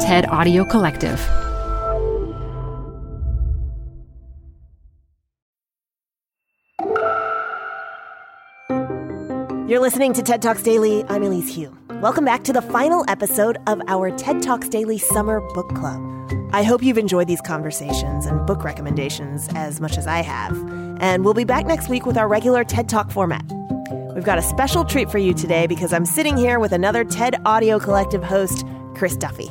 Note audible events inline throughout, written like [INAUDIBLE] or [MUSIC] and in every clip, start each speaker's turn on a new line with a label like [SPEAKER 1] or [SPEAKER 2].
[SPEAKER 1] TED Audio Collective.
[SPEAKER 2] You're listening to TED Talks Daily. I'm Elise Hu. Welcome back to the final episode of our TED Talks Daily Summer Book Club. I hope you've enjoyed these conversations and book recommendations as much as I have. And we'll be back next week with our regular TED Talk format. We've got a special treat for you today because I'm sitting here with another TED Audio Collective host, Chris Duffy.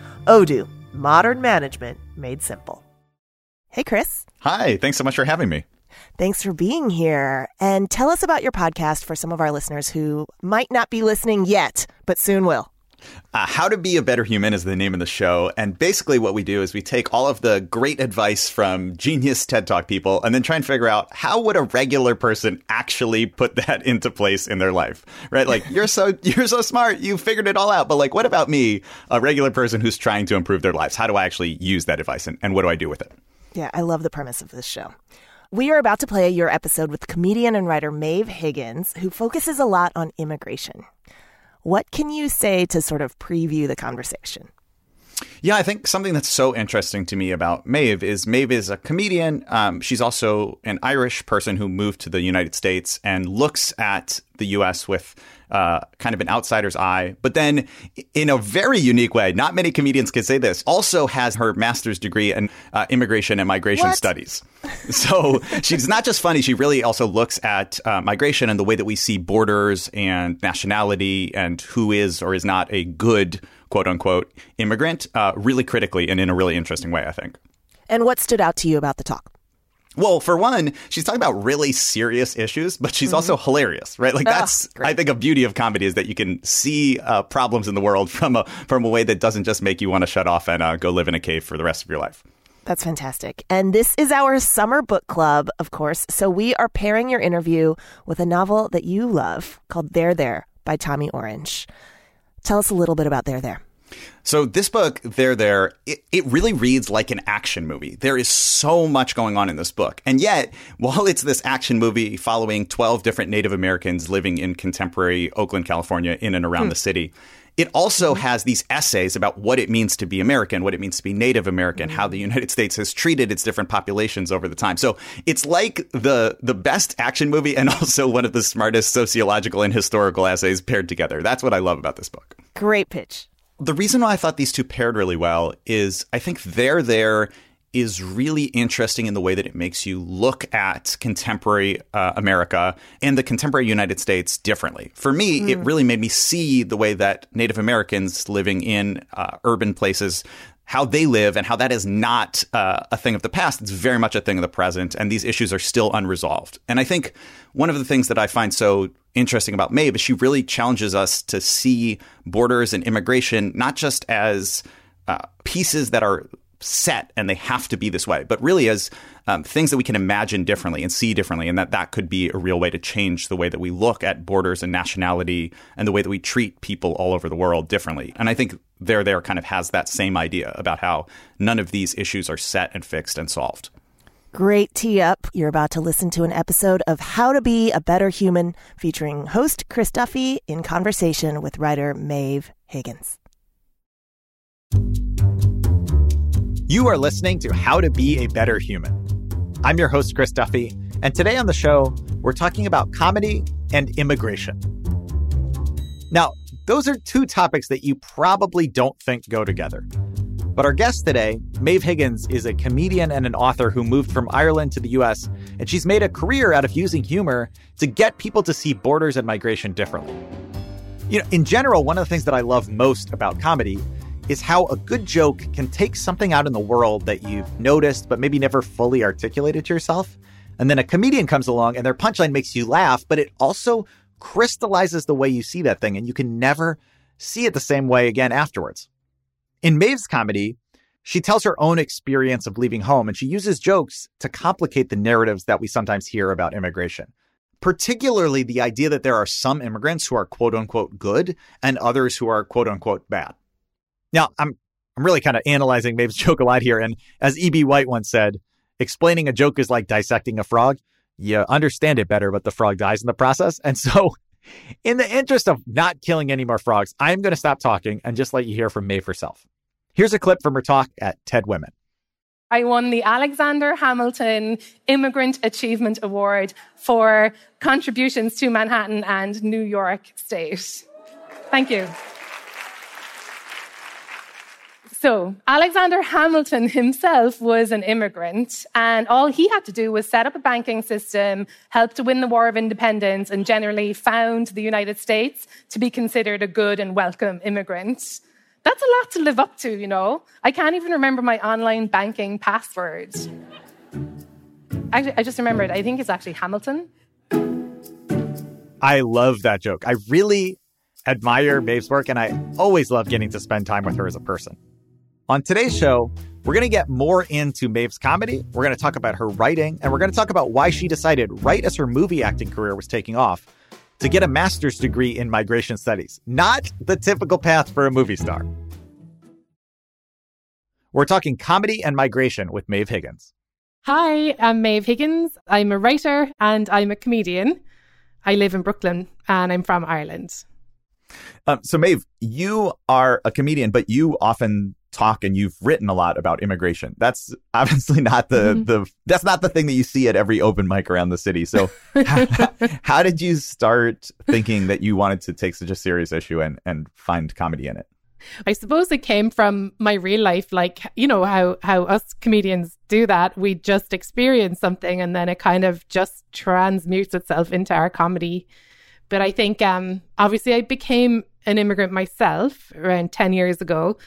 [SPEAKER 2] Odoo, modern management made simple. Hey, Chris.
[SPEAKER 3] Hi, thanks so much for having me.
[SPEAKER 2] Thanks for being here. And tell us about your podcast for some of our listeners who might not be listening yet, but soon will.
[SPEAKER 3] Uh, How to Be a Better Human is the name of the show. And basically, what we do is we take all of the great advice from genius TED Talk people and then try and figure out how would a regular person actually put that [LAUGHS] into place in their life, right? Like, you're so, [LAUGHS] you're so smart. You figured it all out. But like, what about me, a regular person who's trying to improve their lives? How do I actually use that advice and, and what do I do with it?
[SPEAKER 2] Yeah, I love the premise of this show. We are about to play your episode with comedian and writer Maeve Higgins, who focuses a lot on immigration. What can you say to sort of preview the conversation?
[SPEAKER 3] Yeah, I think something that's so interesting to me about Maeve is Maeve is a comedian. Um, she's also an Irish person who moved to the United States and looks at the U.S. with uh, kind of an outsider's eye, but then in a very unique way, not many comedians can say this, also has her master's degree in uh, immigration and migration
[SPEAKER 2] What?
[SPEAKER 3] studies. So [LAUGHS] she's not just funny, she really also looks at uh, migration and the way that we see borders and nationality and who is or is not a good quote unquote immigrant uh, really critically and in a really interesting way, I think.
[SPEAKER 2] And what stood out to you about the talk?
[SPEAKER 3] Well, for one, she's talking about really serious issues, but she's also hilarious, right? Like
[SPEAKER 2] Ah,
[SPEAKER 3] that's,
[SPEAKER 2] great.
[SPEAKER 3] I think, a beauty of comedy is that you can see uh, problems in the world from a from a way that doesn't just make you want to shut off and uh, go live in a cave for the rest of your life.
[SPEAKER 2] That's fantastic. And this is our summer book club, of course. So we are pairing your interview with a novel that you love called There There by Tommy Orange. Tell us a little bit about There There.
[SPEAKER 3] So this book, there, there, it, it really reads like an action movie. There is so much going on in this book, and yet, [LAUGHS] while it's this action movie following twelve different Native Americans living in contemporary Oakland, California, in and around hmm. the city. It also mm-hmm. has these essays about what it means to be American, what it means to be Native American, how the mm-hmm. United States has treated its different populations over the time. So it's like the the best action movie and [LAUGHS] also one of the smartest sociological and historical essays paired together. That's what I love about this book
[SPEAKER 2] Great pitch.
[SPEAKER 3] the reason why I thought these two paired really well is I think they're There There is really interesting in the way that it makes you look at contemporary uh, America and the contemporary United States differently. For me, it really made me see the way that Native Americans living in uh, urban places. How they live and how that is not uh, a thing of the past. It's very much a thing of the present, and these issues are still unresolved. And I think one of the things that I find so interesting about Maeve is she really challenges us to see borders and immigration not just as uh, pieces that are set and they have to be this way, but really as um, things that we can imagine differently and see differently, and that that could be a real way to change the way that we look at borders and nationality and the way that we treat people all over the world differently. And I think There There kind of has that same idea about how none of these issues are set and fixed and solved.
[SPEAKER 2] Great tee up. You're about to listen to an episode of How to Be a Better Human featuring host Chris Duffy in conversation with writer Maeve Higgins.
[SPEAKER 4] You are listening to How to Be a Better Human. I'm your host, Chris Duffy, and today on the show, we're talking about comedy and immigration. Now,
[SPEAKER 3] those are two topics that you probably don't think go together. But our guest today, Maeve Higgins, is a comedian and an author who moved from Ireland to the US, and she's made a career out of using humor to get people to see borders and migration differently. You know, in general, one of the things that I love most about comedy is how a good joke can take something out in the world that you've noticed but maybe never fully articulated to yourself. And then a comedian comes along and their punchline makes you laugh, but it also crystallizes the way you see that thing and you can never see it the same way again afterwards. In Maeve's comedy, she tells her own experience of leaving home and she uses jokes to complicate the narratives that we sometimes hear about immigration. Particularly the idea that there are some immigrants who are quote unquote good and others who are quote unquote bad. Now, I'm I'm really kind of analyzing Maeve's [LAUGHS] joke a lot here. And as E.B. White once said, explaining a joke is like dissecting a frog. You understand it better, but the frog dies in the process. And so, [LAUGHS] in the interest of not killing any more frogs, I'm going to stop talking and just let you hear from Maeve herself. Here's a clip from her talk at TED Women.
[SPEAKER 5] I won the Alexander Hamilton Immigrant Achievement Award for contributions to Manhattan and New York State. Thank you. So, Alexander Hamilton himself was an immigrant, and all he had to do was set up a banking system, help to win the War of Independence, and generally found the United States to be considered a good and welcome immigrant. That's a lot to live up to, you know. I can't even remember my online banking password. Actually, I just remembered, I think it's actually Hamilton.
[SPEAKER 3] I love that joke. I really admire Maeve's work, and I always love getting to spend time with her as a person. On today's show, we're going to get more into Maeve's comedy. We're going to talk about her writing, and we're going to talk about why she decided, right as her movie acting career was taking off, to get a master's degree in migration studies. Not the typical path for a movie star. We're talking comedy and migration with Maeve Higgins.
[SPEAKER 5] Hi, I'm Maeve Higgins. I'm a writer and I'm a comedian. I live in Brooklyn and I'm from Ireland.
[SPEAKER 6] Um, so, Maeve, you are a comedian, but you often talk and you've written a lot about immigration. That's [LAUGHS] obviously not the mm-hmm. the that's not the thing that you see at every open mic around the city. So [LAUGHS] how, how, did you start thinking that you wanted to take such a serious issue and and find comedy in it?
[SPEAKER 5] I suppose it came from my real life like you know how how us comedians do that. We just experience something and then it kind of just transmutes itself into our comedy. But I think um obviously I became an immigrant myself around 10 years ago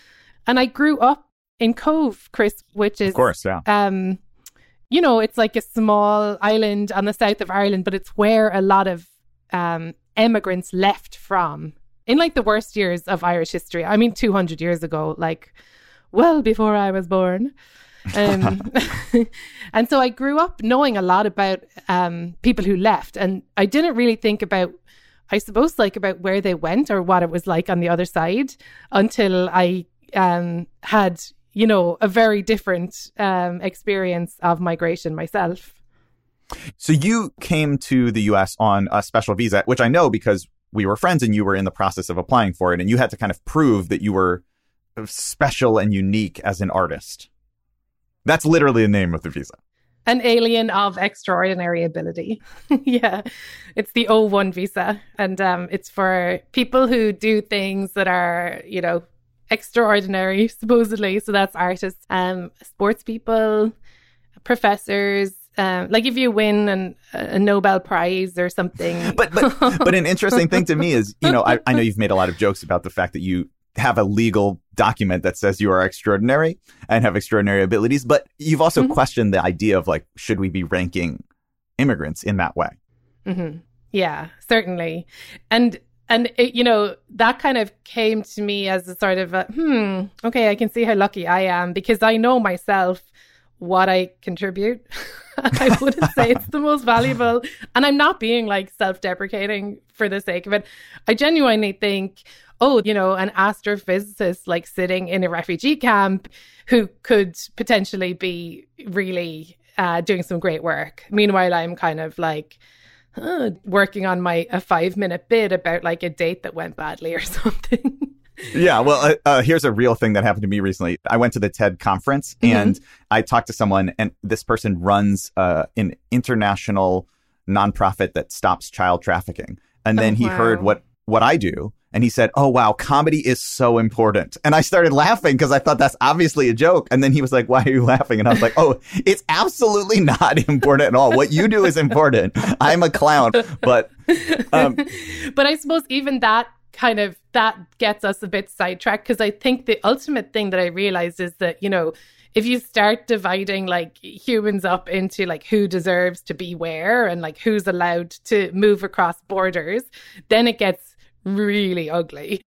[SPEAKER 5] and I grew up in Cobh, Chris, which is,
[SPEAKER 6] of course, yeah.
[SPEAKER 5] Um, you know, it's like a small island on the south of Ireland, but it's where a lot of um, immigrants left from in like the worst years of Irish history. I mean, 200 years ago, like well before I was born. Um, [LAUGHS] [LAUGHS] and so I grew up knowing a lot about um, people who left, and I didn't really think about, I suppose, like about where they went or what it was like on the other side until I um, had, you know, a very different um, experience of migration myself.
[SPEAKER 6] So you came to the US on a special visa, which I know because we were friends and you were in the process of applying for it. And you had to kind of prove that you were special and unique as an artist. That's literally the name of the visa.
[SPEAKER 5] An alien of extraordinary ability. [LAUGHS] yeah. It's the O1 visa. And um, it's for people who do things that are, you know, extraordinary, [LAUGHS] supposedly. So that's artists, um, sports people, professors. Um, like if you win an, a Nobel Prize or something. [LAUGHS]
[SPEAKER 6] but but but an interesting thing to me is, you know, I, I know you've made a lot of jokes about the fact that you have a legal document that says you are extraordinary and have extraordinary abilities, but you've also mm-hmm. questioned the idea of like, should we be ranking immigrants in that way?
[SPEAKER 5] Mm-hmm. Yeah, certainly. And and it, you know that kind of came to me as a sort of a, hmm okay i can see how lucky i am because i know myself what i contribute. [LAUGHS] I wouldn't say it's the most valuable. And i'm not being like self-deprecating for the sake of it. I genuinely think oh you know an astrophysicist like sitting in a refugee camp who could potentially be really uh, doing some great work. Meanwhile i'm kind of like working on my a five minute bit about like a date that went badly or [LAUGHS] something.
[SPEAKER 6] yeah, well, uh, uh, here's a real thing that happened to me recently. I went to the TED conference mm-hmm. and I talked to someone, and this person runs uh, an international nonprofit that stops child trafficking. And then oh, he wow. heard what what I do,
[SPEAKER 3] and he said, "Oh wow, comedy is so important." And I started laughing because I thought that's obviously a joke. And then he was like, "Why are you laughing?" And I was like, "Oh, it's absolutely not [LAUGHS] important at all. What you do is important. I'm a clown." But um, [LAUGHS]
[SPEAKER 5] but I suppose even that kind of that gets us a bit sidetracked because I think the ultimate thing that I realized is that, you know, if you start dividing like humans up into like who deserves to be where and like who's allowed to move across borders, then it gets really ugly.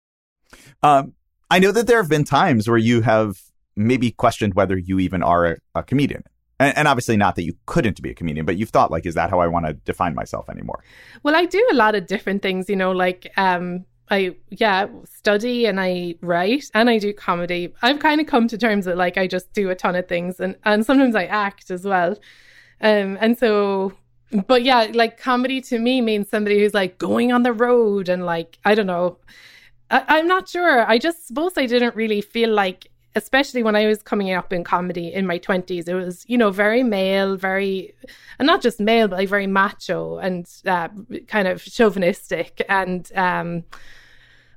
[SPEAKER 3] Um, I know that there have been times where you have maybe questioned whether you even are a, a comedian. And, and, obviously not that you couldn't be a comedian, but you've thought like, is that how I want to define myself anymore?
[SPEAKER 5] Well, I do a lot of different things, you know, like um, I yeah study and I write and I do comedy. I've kind of come to terms that like I just do a ton of things and and sometimes I act as well. Um, and so but yeah, like comedy to me means somebody who's like going on the road and like, I don't know. I, am not sure. I just suppose I didn't really feel like, especially when I was coming up in comedy in my 20s, it was, you know, very male, very, and not just male, but like very macho and uh, kind of chauvinistic. And, um,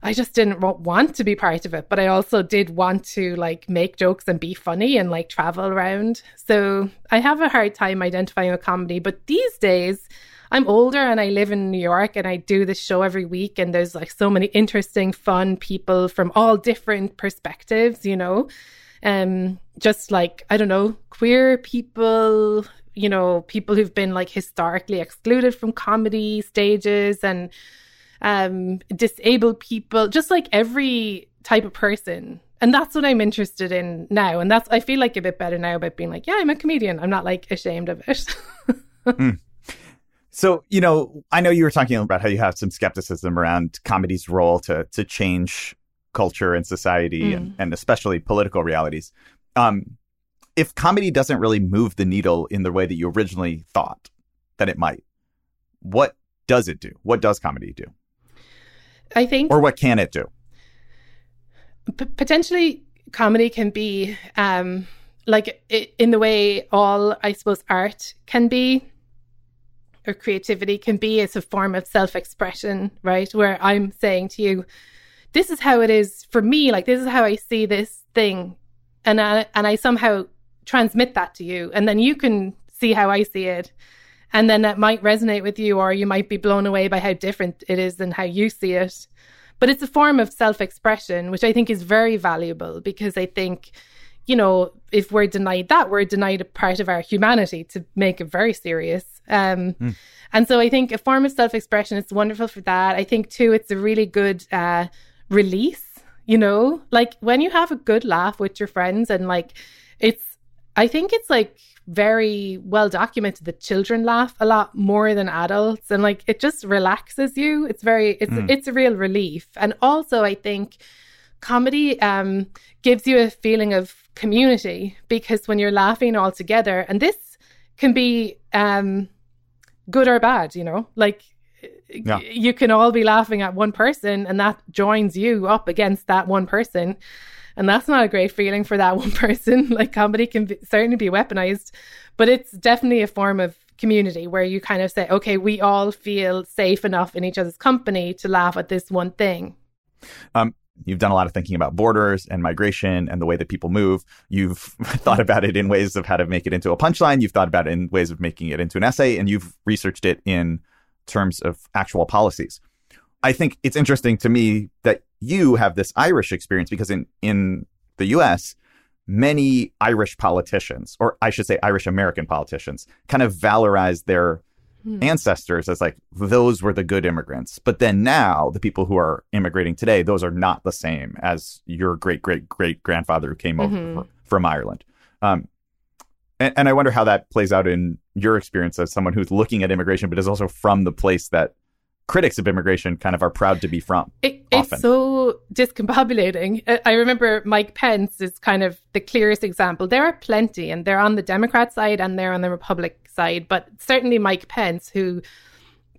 [SPEAKER 5] I just didn't want to be part of it, but I also did want to like make jokes and be funny and like travel around. So I have a hard time identifying with comedy, but these days I'm older and I live in New York and I do this show every week and there's like so many interesting fun people from all different perspectives, you know. Um just like I don't know, queer people, you know, people who've been like historically excluded from comedy stages and um, disabled people, just like every type of person. And that's what I'm interested in now. And that's, I feel like a bit better now about being like, yeah, I'm a comedian. I'm not like ashamed of it. [LAUGHS]
[SPEAKER 3] mm. So, you know, I know you were talking about how you have some skepticism around comedy's role to, to change culture and society mm. and, and especially political realities. Um, if comedy doesn't really move the needle in the way that you originally thought that it might, what does it do? What does comedy do?
[SPEAKER 5] I think.
[SPEAKER 3] Or what can it do?
[SPEAKER 5] P- potentially, comedy can be um, like it, in the way all, I suppose, art can be or creativity can be. It's a form of self expression, right? Where I'm saying to you, this is how it is for me. Like, this is how I see this thing. And I, and I somehow transmit that to you. And then you can see how I see it and then that might resonate with you or you might be blown away by how different it is than how you see it. But it's a form of self-expression which i think is very valuable because i think you know if we're denied that we're denied a part of our humanity to make it very serious. Um, mm. and so i think a form of self-expression is wonderful for that. I think too it's a really good uh, release you know? Like when you have a good laugh with your friends and like it's i think it's like very well documented that children laugh a lot more than adults. And like it just relaxes you. It's very it's mm. it's a real relief. And also i think comedy um gives you a feeling of community because when you're laughing all together and this can be um good or bad you know? Like yeah. you can all be laughing at one person and that joins you up against that one person and that's not a great feeling for that [LAUGHS] one person. like comedy can be, certainly be weaponized, but it's definitely a form of community where you kind of say, okay, we all feel safe enough in each other's company to laugh at this one thing.
[SPEAKER 3] Um, you've done a lot of thinking about borders and migration and the way that people move. You've [LAUGHS] thought about it in ways of how to make it into a punchline. You've thought about it in ways of making it into an essay, and you've researched it in terms of actual policies. I think it's interesting to me that you have this Irish experience because in in the US, many Irish politicians, or I should say Irish American politicians, kind of valorize their hmm. ancestors as like those were the good immigrants. But then now the people who are immigrating today, those are not the same as your great great great grandfather who came mm-hmm. over from Ireland. Um, and, and I wonder how that plays out in your experience as someone who's looking at immigration, but is also from the place that critics of immigration kind of are proud to be from.
[SPEAKER 5] It, it's so discombobulating. I remember Mike Pence is kind of the clearest example. There are plenty, and they're on the Democrat side and they're on the Republic side, but certainly Mike Pence, who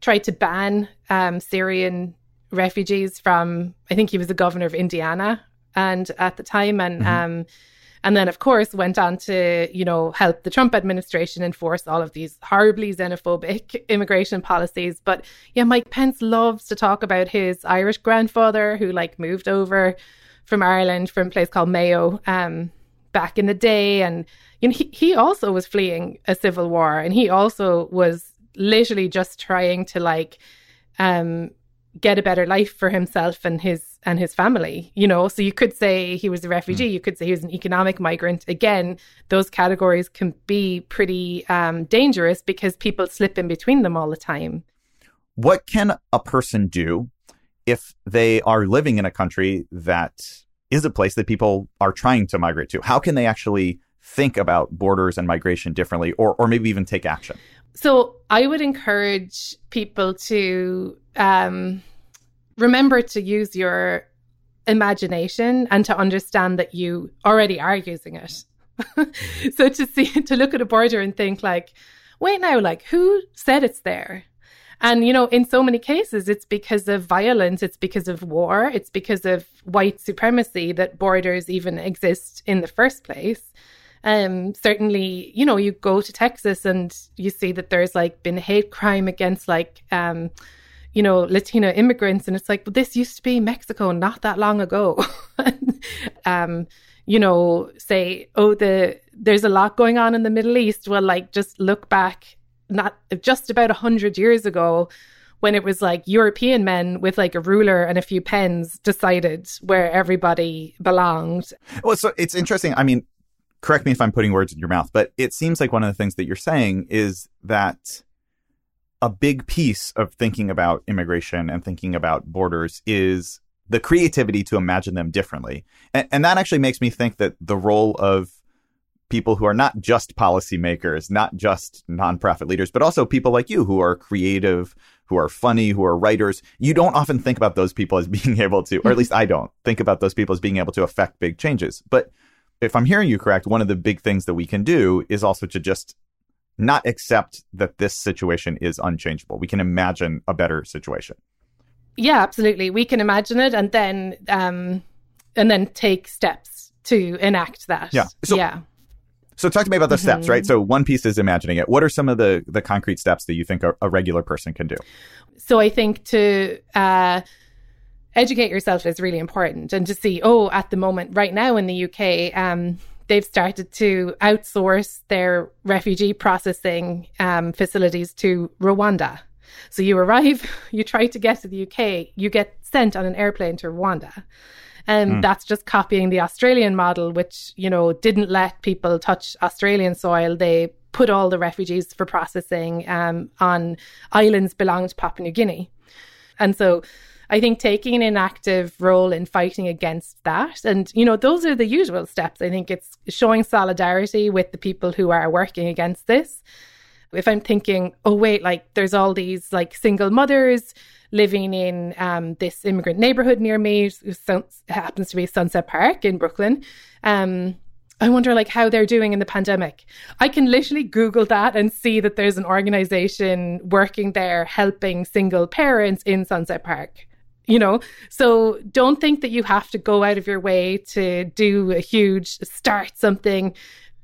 [SPEAKER 5] tried to ban um, Syrian refugees from, I think he was the governor of Indiana and at the time, and mm-hmm. um, And then, of course, went on to, you know, help the Trump administration enforce all of these horribly xenophobic [LAUGHS] immigration policies. But yeah, Mike Pence loves to talk about his Irish grandfather who like moved over from Ireland from a place called Mayo um, back in the day. And, you know, he, he also was fleeing a civil war and he also was literally just trying to like um, get a better life for himself and his and his family you know? So you could say he was a refugee. Mm. you could say he was an economic migrant. Again those categories can be pretty um, dangerous because people slip in between them all the time.
[SPEAKER 3] What can a person do if they are living in a country that is a place that people are trying to migrate to? How can they actually think about borders and migration differently or or maybe even take action?
[SPEAKER 5] So I would encourage people to um, remember to use your imagination and to understand that you already are using it. [LAUGHS] so to see to look at a border and think like, wait now, like who said it's there? And you know, in so many cases, it's because of violence, it's because of war, it's because of white supremacy that borders even exist in the first place um, certainly, you know, you go to Texas and you see that there's like been hate crime against like, um, you know, Latino immigrants. And it's like, this used to be Mexico not that long ago. [LAUGHS] um, you know, say, oh, the there's a lot going on in the Middle East. Well, like just look back, not just about a hundred years ago, when it was like European men with like a ruler and a few pens decided where everybody belonged.
[SPEAKER 3] Well, so it's interesting. I mean, correct me if I'm putting words in your mouth, but it seems like one of the things that you're saying is that a big piece of thinking about immigration and thinking about borders is the creativity to imagine them differently. And, and that actually makes me think that the role of people who are not just policymakers, not just nonprofit leaders, but also people like you who are creative, who are funny, who are writers. You don't often think about those people as [LAUGHS] being able to, or at mm-hmm. least I don't think about those people as being able to affect big changes. But if I'm hearing you correct, one of the big things that we can do is also to just not accept that this situation is unchangeable. We can imagine a better situation.
[SPEAKER 5] Yeah, absolutely. We can imagine it and then um and then take steps to enact that.
[SPEAKER 3] Yeah. So,
[SPEAKER 5] yeah.
[SPEAKER 3] So talk to me about the mm-hmm. steps, right? So one piece is imagining it. What are some of the the concrete steps that you think a, a regular person can do?
[SPEAKER 5] So I think to uh educate yourself is really important and to see, oh, at the moment, right now in the UK, um, they've started to outsource their refugee processing um, facilities to Rwanda. So you arrive, [LAUGHS] you try to get to the UK, you get sent on an airplane to Rwanda. And mm. that's just copying the Australian model, which, you know, didn't let people touch Australian soil. They put all the refugees for processing um, on islands belonging to Papua New Guinea. And so I think taking an active role in fighting against that. And, you know, those are the usual steps. I think it's showing solidarity with the people who are working against this. If I'm thinking, oh, wait, like there's all these like single mothers living in um, this immigrant neighborhood near me, so, happens to be Sunset Park in Brooklyn. Um, I wonder like how they're doing in the pandemic. I can literally Google that and see that there's an organization working there helping single parents in Sunset Park you know? So don't think that you have to go out of your way to do a huge start something.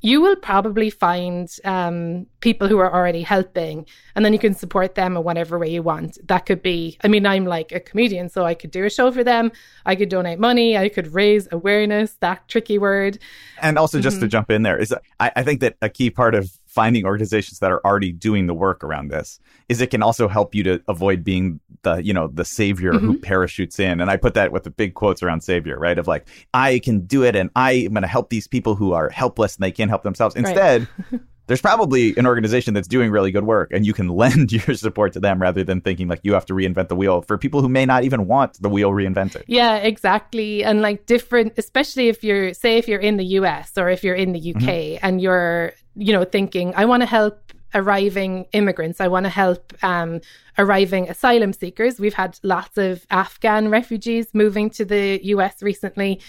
[SPEAKER 5] You will probably find um, people who are already helping and then you can support them in whatever way you want. That could be i mean i'm like a comedian so i could do a show for them. I could donate money. I could raise awareness that tricky word.
[SPEAKER 3] And also just mm-hmm. to jump in there is I, I think that a key part of finding organizations that are already doing the work around this is it can also help you to avoid being the you know the savior mm-hmm. who parachutes in and i put that with the big quotes around savior right of like i can do it and i am going to help these people who are helpless and they can't help themselves instead right. [LAUGHS] there's probably an organization that's doing really good work and you can [LAUGHS] lend your support to them rather than thinking like you have to reinvent the wheel for people who may not even want the wheel reinvented.
[SPEAKER 5] Yeah, exactly. And like different, especially if you're, say, if you're in the US or if you're in the UK mm-hmm. and you're you know, thinking, I want to help arriving immigrants. I want to help um, arriving asylum seekers. We've had lots of Afghan refugees moving to the US recently.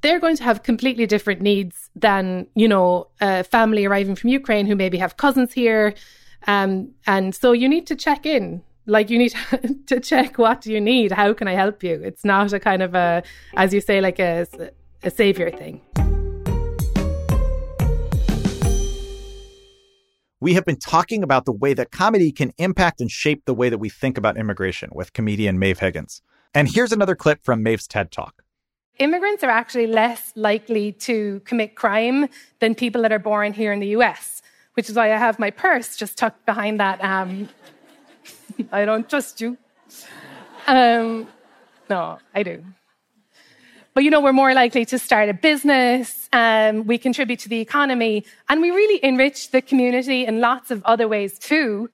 [SPEAKER 5] They're going to have completely different needs than, you know, a family arriving from Ukraine who maybe have cousins here. Um, and so you need to check in. Like you need [LAUGHS] to check what you need? How can I help you? It's not a kind of a, as you say, like a, a savior thing.
[SPEAKER 3] We have been talking about the way that comedy can impact and shape the way that we think about immigration with comedian Maeve Higgins. And here's another clip from Maeve's TED Talk.
[SPEAKER 5] Immigrants are actually less likely to commit crime than people that are born here in the US, which is why I have my purse just tucked behind that. Um, [LAUGHS] I don't trust you. Um, no, I do. But you know, we're more likely to start a business, um, we contribute to the economy, and we really enrich the community in lots of other ways too.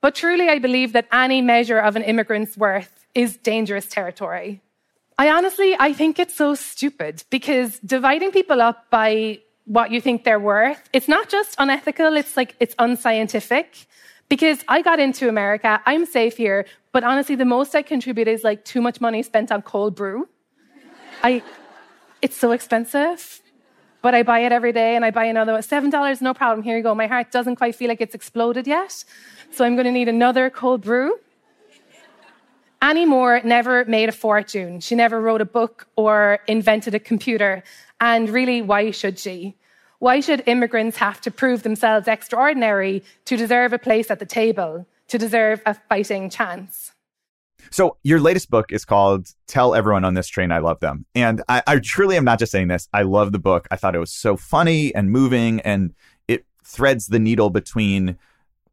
[SPEAKER 5] But truly, I believe that any measure of an immigrant's worth is dangerous territory. I honestly, I think it's so stupid because dividing people up by what you think they're worth, it's not just unethical, it's like, it's unscientific. Because I got into America, I'm safe here, but honestly, the most I contribute is like too much money spent on cold brew. I, it's so expensive, but I buy it every day and I buy another one. $7, no problem. Here you go. My heart doesn't quite feel like it's exploded yet. So I'm going to need another cold brew. Annie Moore never made a fortune. She never wrote a book or invented a computer. And really, why should she? Why should immigrants have to prove themselves extraordinary to deserve a place at the table, to deserve a fighting chance?
[SPEAKER 3] So your latest book is called Tell Everyone on This Train I Love Them. And I, I, truly am not just saying this. I love the book. I thought it was so funny and moving and it threads the needle between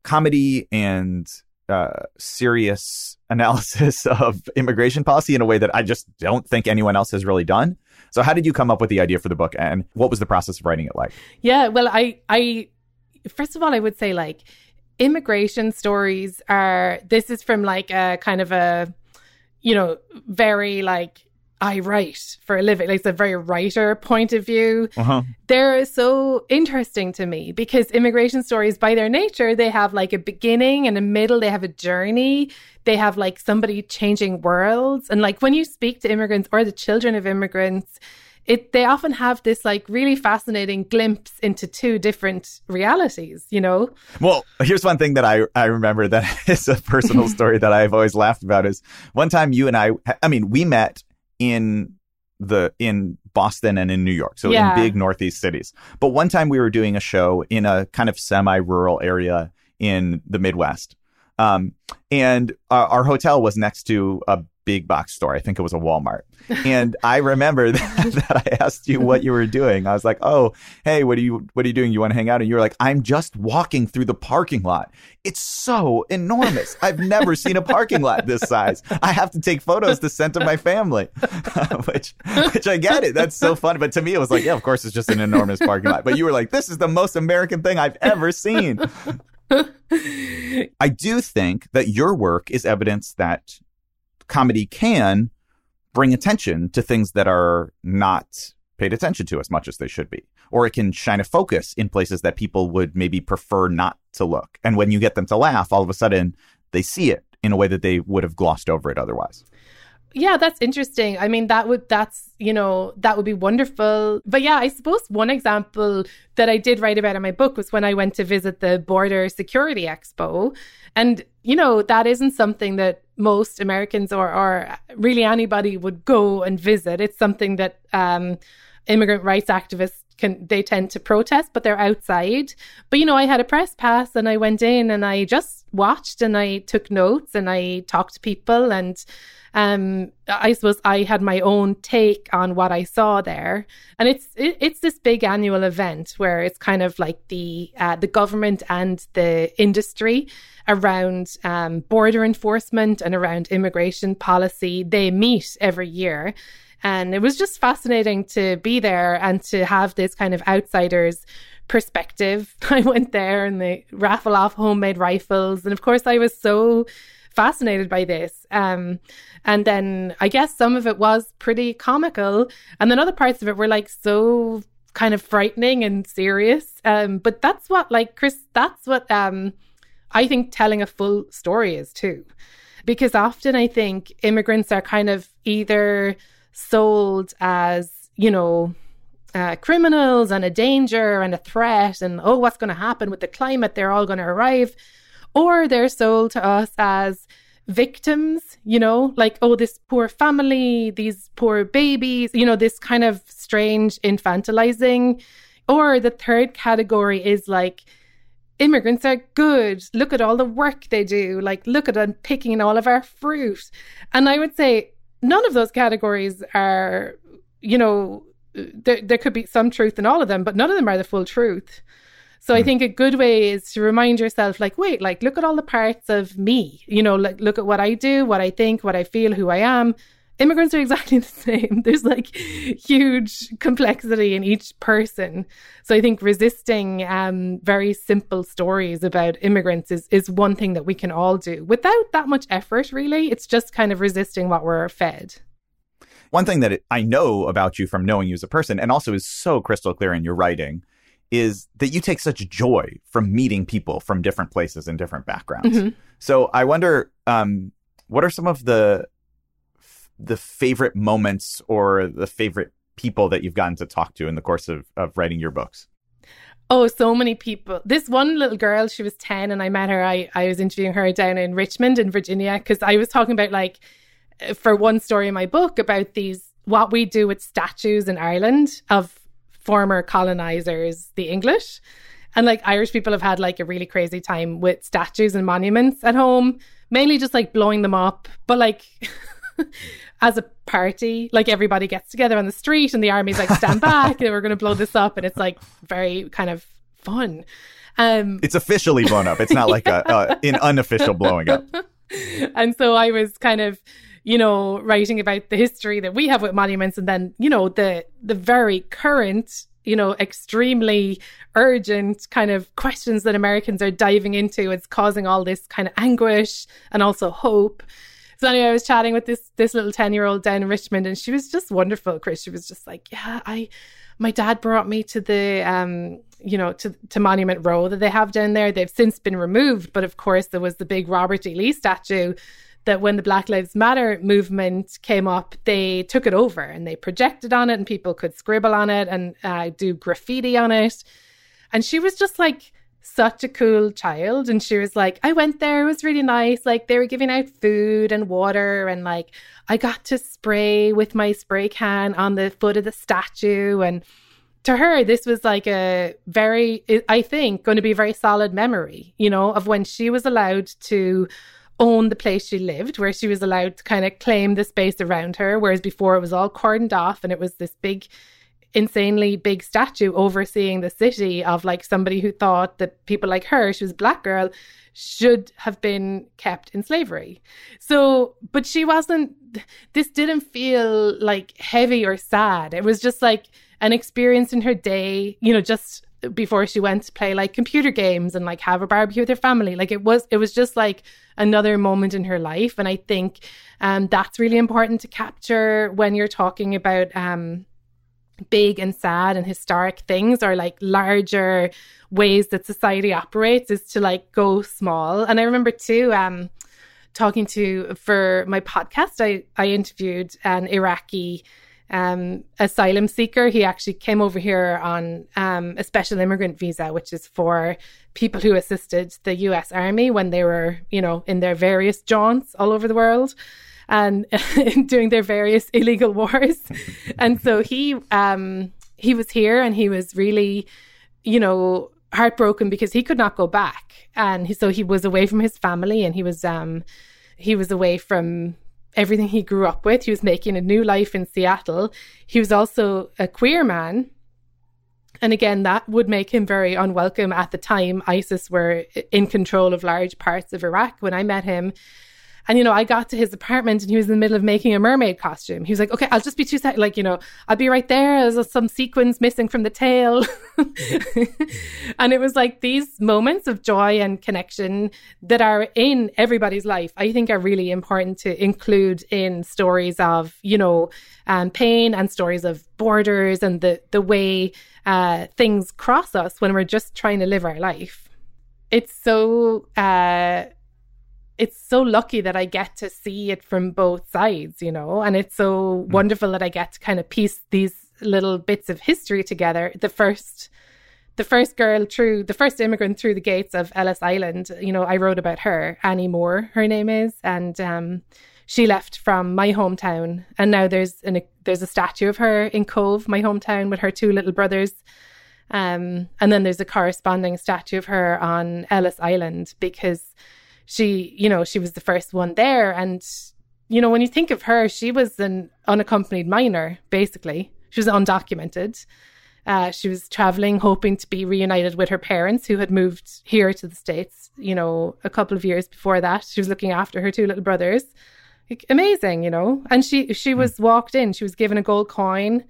[SPEAKER 3] comedy and uh, serious [LAUGHS] analysis of immigration policy in a way that I just don't think anyone else has really done. So how did you come up with the idea for the book and what was the process of writing it like?
[SPEAKER 5] Yeah, well I I first of all I would say like immigration stories are this is from like a kind of a you know very like I write for a living, like it's a very writer point of view. Uh-huh. They're so interesting to me because immigration stories, by their nature, they have like a beginning and a middle. They have a journey. They have like somebody changing worlds. And like when you speak to immigrants or the children of immigrants, it they often have this like really fascinating glimpse into two different realities you know
[SPEAKER 3] well here's one thing that i i remember that [LAUGHS] is a personal [LAUGHS] story that i've always laughed about is one time you and i i mean we met in the in Boston and in New York, so yeah. in big northeast cities. But one time we were doing a show in a kind of semi-rural area in the Midwest, um, and our, our hotel was next to a big box store. I think it was a Walmart. And I remember [LAUGHS] that, that, I asked you what you were doing. I was like, "Oh, hey, what are you what are you doing? You want to hang out?" And you were like, "I'm just walking through the parking lot. It's so enormous. I've never seen a parking lot this size. I have to take photos to send to my family." [LAUGHS] which which I get it. That's so funny, but to me it was like, "Yeah, of course it's just an enormous parking lot." But you were like, "This is the most American thing I've ever seen." [LAUGHS] I do think that your work is evidence that comedy can bring attention to things that are not paid attention to as much as they should be. Or it can shine a focus in places that people would maybe prefer not to look. And when you get them to laugh, all of a sudden they see it in a way that they would have glossed over it otherwise.
[SPEAKER 5] Yeah, that's interesting. I mean, that would, that's, you know, that would be wonderful. But yeah, I suppose one example that I did write about in my book was when I went to visit the Border Security Expo. And, you know, that isn't something that most Americans or, or really anybody would go and visit. It's something that um, immigrant rights activists can they tend to protest, but they're outside. But you know, I had a press pass and I went in and I just watched and I took notes and I talked to people and um, I suppose I had my own take on what I saw there, and it's it, it's this big annual event where it's kind of like the uh, the government and the industry around um, border enforcement and around immigration policy. They meet every year. And it was just fascinating to be there and to have this kind of outsiders perspective. [LAUGHS] I went there and they raffle off homemade rifles. And of course, I was so fascinated by this. Um, and then I guess some of it was pretty comical, and then other parts of it were like so kind of frightening and serious. Um, but that's what, like Chris, that's what um, I think telling a full story is too, because often I think immigrants are kind of either sold as you know uh, criminals and a danger and a threat and oh what's going to happen with the climate they're all going to arrive or they're sold to us as victims, you know, like, oh, this poor family, these poor babies, you know, this kind of strange infantilizing. Or the third category is like, immigrants are good. Look at all the work they do. Like, look at them picking all of our fruit. And I would say none of those categories are, you know, there, there could be some truth in all of them, but none of them are the full truth. So. I hmm. think a good way is to remind yourself, like, wait, like, look at all the parts of me, you know, like, look at what I do, what I think, what I feel, who I am. Immigrants are [LAUGHS] exactly the same. There's like huge complexity in each person. So I think resisting um, very simple stories about immigrants is, is one thing that we can all do without that much effort, really. It's just kind of resisting what we're fed.
[SPEAKER 3] One thing that I know about you from knowing you as a person, and also is so crystal clear in your writing, is that you take such joy from meeting people from different places and different backgrounds. Mm-hmm. So I wonder, um, what are some of the the favorite moments or the favorite people that you've gotten to talk to in the course of, of writing your books?
[SPEAKER 5] Oh, so many people. This one little girl, she was 10 and I met her. I, I was interviewing her down in Richmond in Virginia because I was talking about like for one story in my book about these what we do with statues in Ireland of former colonizers, the English. And like Irish people have had like a really crazy time with statues and monuments at home, mainly just like blowing them up. But like [LAUGHS] as a party, like everybody gets together on the street and the army's like, stand [LAUGHS] back and we're going to blow this up. And it's like very kind of fun.
[SPEAKER 3] Um, it's officially blown up. It's not like yeah. a, uh, an unofficial blowing up. [LAUGHS]
[SPEAKER 5] and so I was kind of you know, writing about the history that we have with monuments and then, you know, the the very current, you know, extremely urgent kind of questions that Americans are diving into. It's causing all this kind of anguish and also hope. So anyway, I was chatting with this this little 10 year old down in Richmond and she was just wonderful, Chris. She was just like, Yeah, I my dad brought me to the um you know, to, to Monument Row that they have down there. They've since been removed, but of course there was the big Robert E. Lee statue that when the Black Lives Matter movement came up, they took it over and they projected on it, and people could scribble on it and uh, do graffiti on it. And she was just like such a cool child. And she was like, I went there, it was really nice. Like, they were giving out food and water, and like, I got to spray with my spray can on the foot of the statue. And to her, this was like a very, I think, going to be a very solid memory, you know, of when she was allowed to own the place she lived, where she was allowed to kind of claim the space around her, whereas before it was all cordoned off and it was this big, insanely big statue overseeing the city of like somebody who thought that people like her, she was a black girl, should have been kept in slavery. So, but she wasn't, this didn't feel like heavy or sad. It was just like an experience in her day, you know, just before she went to play like computer games and like have a barbecue with her family. Like it was, it was just like another moment in her life. And I think um, that's really important to capture when you're talking about um, big and sad and historic things or like larger ways that society operates is to like go small. And I remember too, um, talking to for my podcast, I, I interviewed an Iraqi um, asylum seeker. He actually came over here on um, a special immigrant visa, which is for people who assisted the US Army when they were, you know, in their various jaunts all over the world and [LAUGHS] doing their various [LAUGHS] illegal wars. and so he um, he was here and he was really, you know, heartbroken because he could not go back. And he, so he was away from his family and he was um, he was away from everything he grew up with. He was making a new life in Seattle. He was also a queer man. And again, that would make him very unwelcome at the time. ISIS were in control of large parts of Iraq. When I met him, and, you know, I got to his apartment and he was in the middle of making a mermaid costume. He was like, okay, I'll just be two seconds. Like, you know, I'll be right there. There's some sequins missing from the tail. [LAUGHS] and it was like these moments of joy and connection that are in everybody's life, I think are really important to include in stories of, you know, um, pain and stories of borders and the, the way uh, things cross us when we're just trying to live our life. It's so, uh, it's so lucky that I get to see it from both sides, you know, and it's so mm. wonderful that I get to kind of piece these little bits of history together. The first the first girl through the first immigrant through the gates of Ellis Island, you know, I wrote about her, Annie Moore, her name is, and um, she left from my hometown, and now there's an, there's a statue of her in Cobh, my hometown, with her two little brothers Um, and then there's a corresponding statue of her on Ellis Island because she, you know, she was the first one there. And, you know, when you think of her, she was an unaccompanied minor, basically. She was undocumented. Uh, she was traveling, hoping to be reunited with her parents who had moved here to the States, you know, a couple of years before that. She was looking after her two little brothers. Like, amazing, you know. And she she was walked in, she was given a gold coin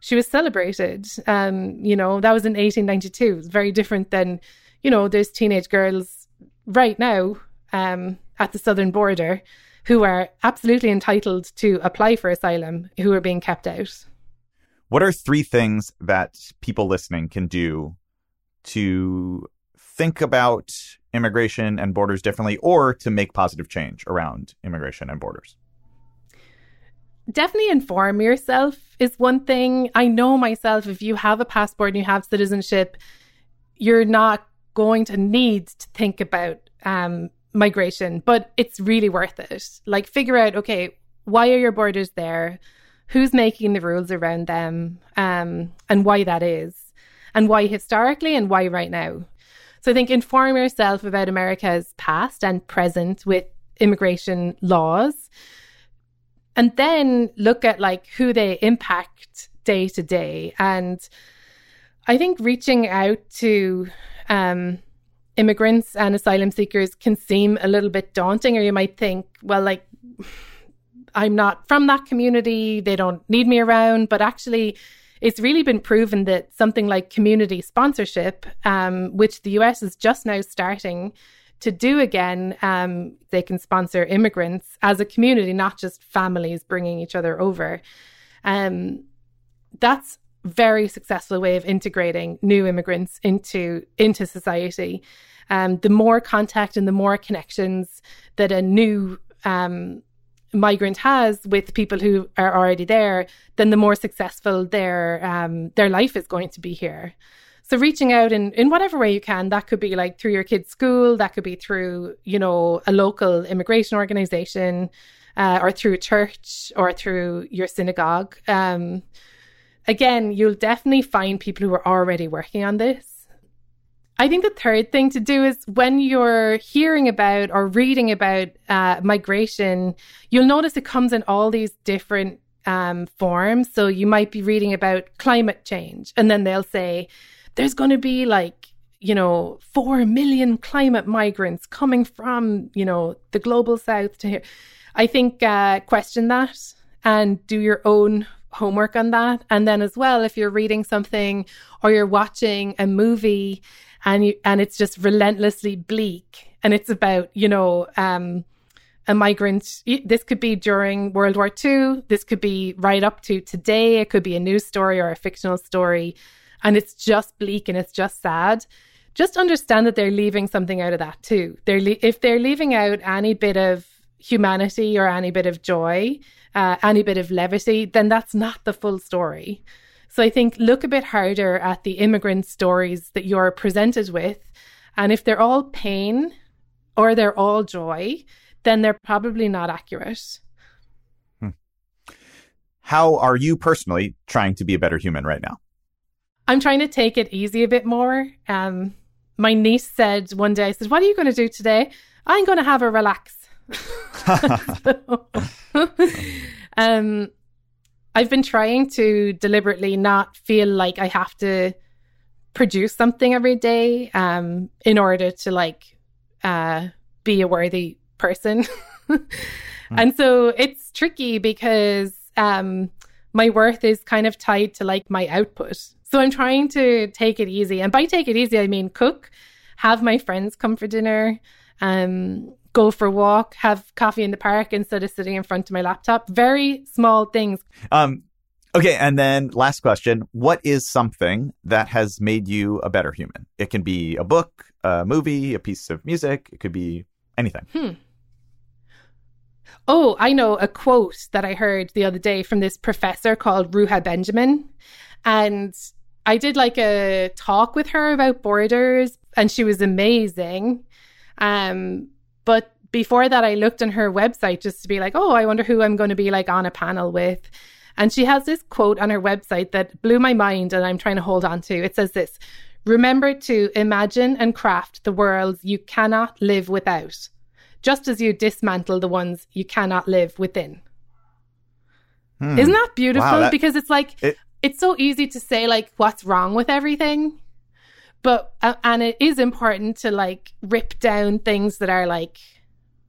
[SPEAKER 5] she was celebrated. Um, you know, that was in 1892. It's very different than, you know, there's teenage girls right now um, at the southern border who are absolutely entitled to apply for asylum who are being kept out.
[SPEAKER 3] What are three things that people listening can do to think about immigration and borders differently or to make positive change around immigration and borders?
[SPEAKER 5] definitely inform yourself is one thing. I know myself, if you have a passport and you have citizenship, you're not going to need to think about um, migration, but it's really worth it. Like, figure out, okay, why are your borders there? Who's making the rules around them? Um, and why that is, and why historically, and why right now. So, I think inform yourself about America's past and present with immigration laws and then look at like who they impact day to day. And I think reaching out to um, immigrants and asylum seekers can seem a little bit daunting, or you might think, well, like, I'm not from that community, they don't need me around. But actually, it's really been proven that something like community sponsorship, um, which the US is just now starting to do again, um, they can sponsor immigrants as a community, not just families bringing each other over. Um, that's very successful way of integrating new immigrants into into society. Um, the more contact and the more connections that a new um, migrant has with people who are already there, then the more successful their um, their life is going to be here. So reaching out in, in whatever way you can, that could be like through your kid's school, that could be through, you know, a local immigration organization, uh, or through a church or through your synagogue. Um, again, you'll definitely find people who are already working on this. I think the third thing to do is when you're hearing about or reading about uh, migration, you'll notice it comes in all these different um, forms. So you might be reading about climate change, and then they'll say, there's going to be like, you know, 4 million climate migrants coming from, you know, the global south to here. I think uh, question that and do your own homework on that. And then as well, if you're reading something or you're watching a movie and you, and it's just relentlessly bleak and it's about, you know, um, a migrant. This could be during World War II. This could be right up to today. It could be a news story or a fictional story and it's just bleak and it's just sad, just understand that they're leaving something out of that too. They're le- if they're leaving out any bit of humanity or any bit of joy, uh, any bit of levity, then that's not the full story. So I think look a bit harder at the immigrant stories that you're presented with. And if they're all pain or they're all joy, then they're probably not accurate. Hmm.
[SPEAKER 3] How are you personally trying to be a better human right now?
[SPEAKER 5] I'm trying to take it easy a bit more. Um, my niece said one day, I said, What are you going to do today? I'm going to have a relax. [LAUGHS] so, [LAUGHS] um, I've been trying to deliberately not feel like I have to produce something every day um, in order to like uh, be a worthy person. [LAUGHS] And so it's tricky because um, my worth is kind of tied to like my output. So I'm trying to take it easy. And by take it easy, I mean cook, have my friends come for dinner, um, go for a walk, have coffee in the park instead of sitting in front of my laptop. Very small things.
[SPEAKER 3] Um, okay. And then last question What is something that has made you a better human? It can be a book, a movie, a piece of music, it could be anything.
[SPEAKER 5] Hmm. Oh, I know a quote that I heard the other day from this professor called Ruha Benjamin. And I did like a talk with her about borders and she was amazing. Um, but before that, I looked on her website just to be like, oh, I wonder who I'm going to be like on a panel with. And she has this quote on her website that blew my mind and I'm trying to hold on to. It says this Remember to imagine and craft the worlds you cannot live without, just as you dismantle the ones you cannot live within. Hmm. Isn't that beautiful? Wow, that, because it's like, it, it's so easy to say, like, what's wrong with everything. But, uh, and it is important to like rip down things that are like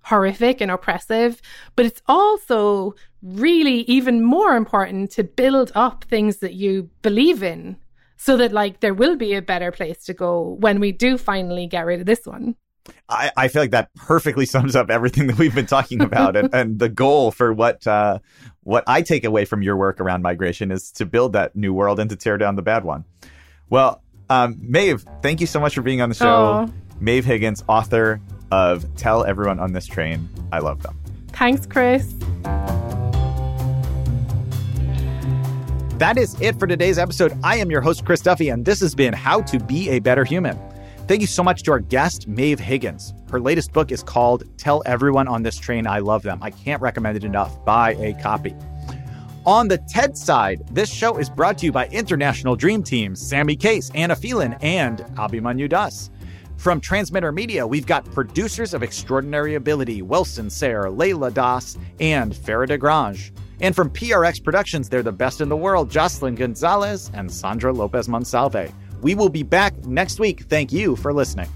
[SPEAKER 5] horrific and oppressive. But it's also really even more important to build up things that you believe in so that like there will be a better place to go when we do finally get rid of this one.
[SPEAKER 3] I, I feel like that perfectly sums up everything that we've been talking about, and, and the goal for what uh, what I take away from your work around migration is to build that new world and to tear down the bad one. Well, um, Maeve, thank you so much for being on the show. Aww. Maeve Higgins, author of "Tell Everyone on This Train I Love Them."
[SPEAKER 5] Thanks, Chris.
[SPEAKER 3] That is it for today's episode. I am your host, Chris Duffy, and this has been How to Be a Better Human. Thank you so much to our guest, Maeve Higgins. Her latest book is called Tell Everyone on This Train I Love Them. I can't recommend it enough. Buy a copy. On the TED side, this show is brought to you by international dream teams Sammy Case, Anna Phelan, and Abhimanyu Das. From Transmitter Media, we've got producers of extraordinary ability Wilson Sayre, Layla Das, and Farrah Desgranges. And from PRX Productions, they're the best in the world Jocelyn Gonzales and Sandra Lopez Monsalve. We will be back next week. Thank you for listening.